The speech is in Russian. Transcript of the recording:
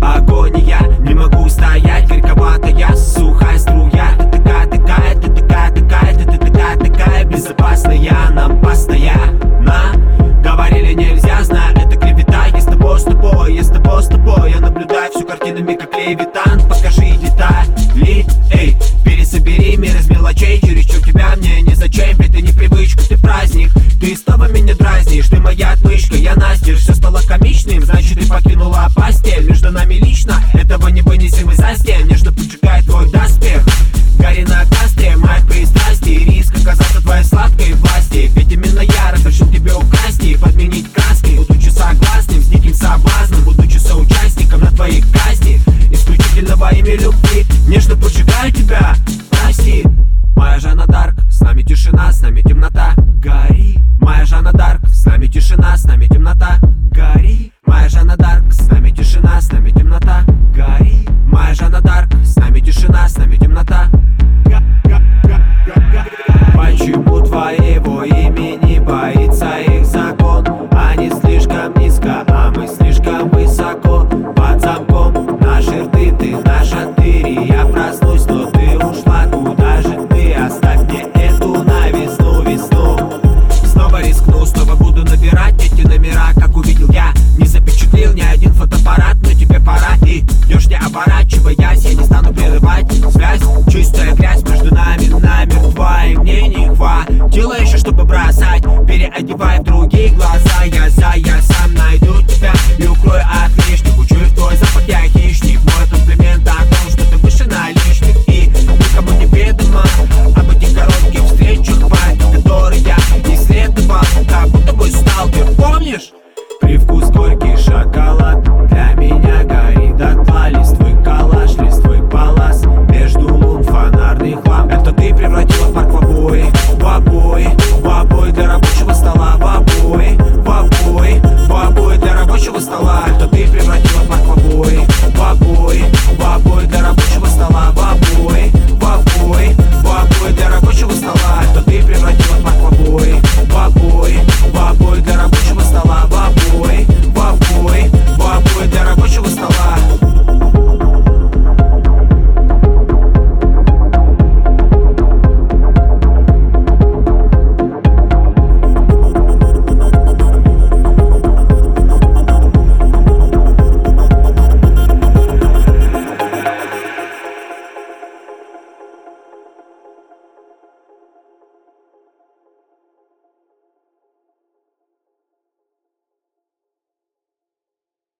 Агония, не могу стоять, горьковатая, сухая струя. Ты такая, такая, ты такая, такая, ты, ты такая, такая Безопасная, нам на Говорили нельзя, знаю, это клевета. Я с тобой, я наблюдаю всю картинами, как левитан Покажи детали, эй, пересобери мир из мелочей. мы несем снова буду набирать эти номера Как увидел я, не запечатлил ни один фотоаппарат Но тебе пора. И идешь не оборачиваясь Я не стану прерывать связь, чистая грязь